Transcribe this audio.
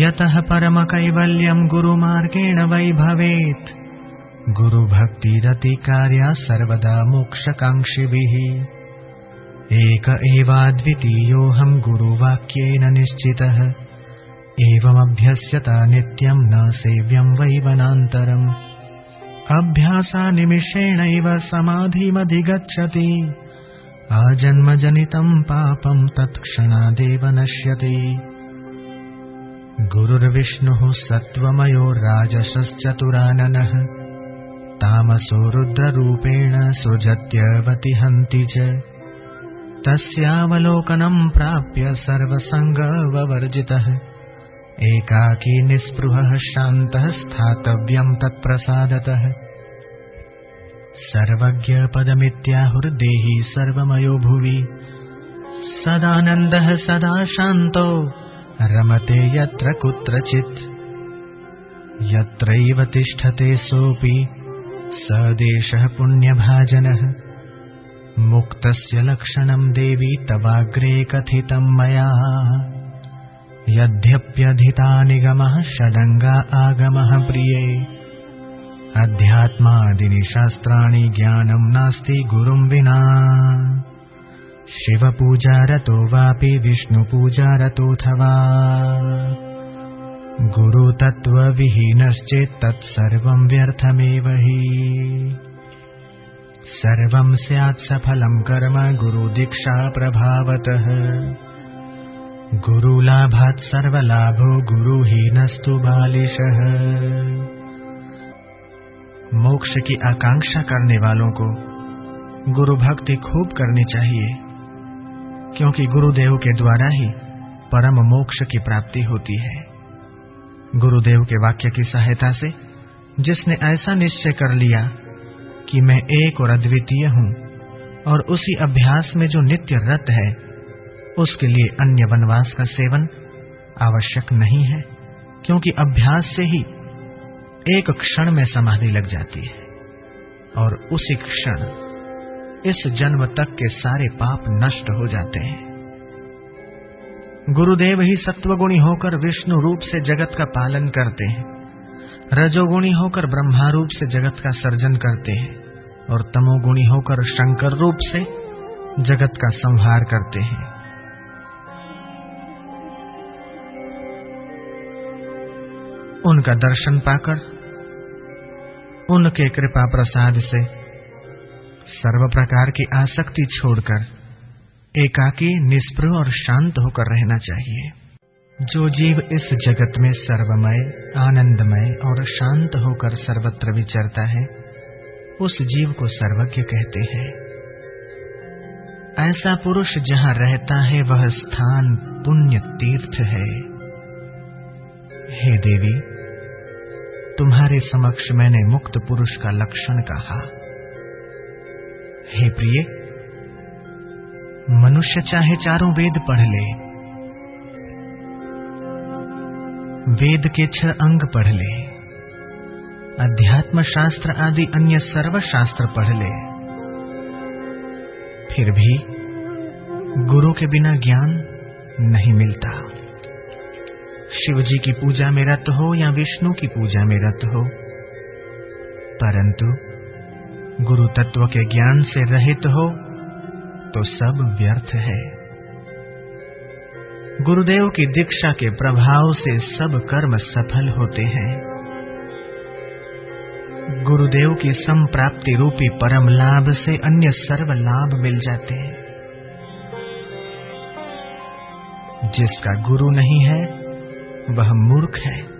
यतः परमकैवल्यम् गुरुमार्गेण वै भवेत् गुरुभक्तिरतिकार्या सर्वदा मोक्षकाङ्क्षिभिः। एक एवाद्वितीयोऽहम् गुरुवाक्येन निश्चितः। एवमभ्यस्यता नित्यम् न सेव्यम् वै वनान्तरम् अभ्यासानिमिषेणैव समाधिमधिगच्छति। आजन्मजनितम् पापम् तत्क्षणादेव नश्यति गुरुर्विष्णुः सत्त्वमयो राजसश्चतुराननः। तामसो रुद्ररूपेण सृजत्यवतिहन्ति च। तस्यावलोकनम् प्राप्य सर्वसङ्गववर्जितः। एकाकी निःस्पृहः शान्तः स्थातव्यम् तत्प्रसादतः। सर्वज्ञपदमित्याहुर्देही सर्वमयो भुवि। सदानन्दः सदा शान्तो रमते यत्र कुत्रचित्। यत्रैव तिष्ठते सोऽपि स देशः पुण्यभाजनः। मुक्तस्य लक्षणम् देवी तवाग्रे कथितम् मया। यद्यप्यधिता निगमः षडङ्गा आगमः प्रिये। अध्यात्मादिनि शास्त्राणि ज्ञानम् नास्ति गुरुम् विना शिवपूजारतो वापि विष्णुपूजारतोऽथवा। गुरुतत्त्वविहीनश्चेत् तत्सर्वम् व्यर्थमेव हि। सर्वम् स्यात् सफलम् कर्म गुरुदीक्षा प्रभावतः गुरुलाभात् सर्वलाभो गुरुहीनस्तु बालिशः। मोक्ष की आकांक्षा करने वालों को गुरु भक्ति खूब करनी चाहिए। क्योंकि गुरुदेव के द्वारा ही परम मोक्ष की प्राप्ति होती है। गुरुदेव के वाक्य की सहायता से जिसने ऐसा निश्चय कर लिया कि मैं एक और अद्वितीय हूँ और उसी अभ्यास में जो नित्य रत है, उसके लिए अन्य वनवास का सेवन आवश्यक नहीं है, क्योंकि अभ्यास से ही एक क्षण में समाधि लग जाती है और उसी क्षण इस जन्म तक के सारे पाप नष्ट हो जाते हैं। गुरुदेव ही सत्वगुणी होकर विष्णु रूप से जगत का पालन करते हैं। रजोगुणी होकर ब्रह्मा रूप से जगत का सर्जन करते हैं और तमोगुणी होकर शंकर रूप से जगत का संहार करते हैं। उनका दर्शन पाकर, उनके कृपा प्रसाद से सर्व प्रकार की आसक्ति छोड़कर एकाकी निष्प्रह और शांत होकर रहना चाहिए। जो जीव इस जगत में सर्वमय, आनंदमय और शांत होकर सर्वत्र विचरता है, उस जीव को सर्वज्ञ कहते हैं। ऐसा पुरुष जहाँ रहता है, वह स्थान पुण्य तीर्थ है। हे देवी, तुम्हारे समक्ष मैंने मुक्त पुरुष का लक्षण कहा। हे प्रिय, मनुष्य चाहे चारों वेद पढ़ ले, वेद के छह अंग पढ़ ले अध्यात्म शास्त्र आदि अन्य सर्व शास्त्र पढ़ ले। फिर भी गुरु के बिना ज्ञान नहीं मिलता। शिव जी की पूजा में रत हो या विष्णु की पूजा में रत हो, परंतु गुरु तत्व के ज्ञान से रहित हो तो सब व्यर्थ है। गुरुदेव की दीक्षा के प्रभाव से सब कर्म सफल होते हैं। गुरुदेव की संप्राप्ति रूपी परम लाभ से अन्य सर्व लाभ मिल जाते हैं। जिसका गुरु नहीं है, वह मूर्ख है।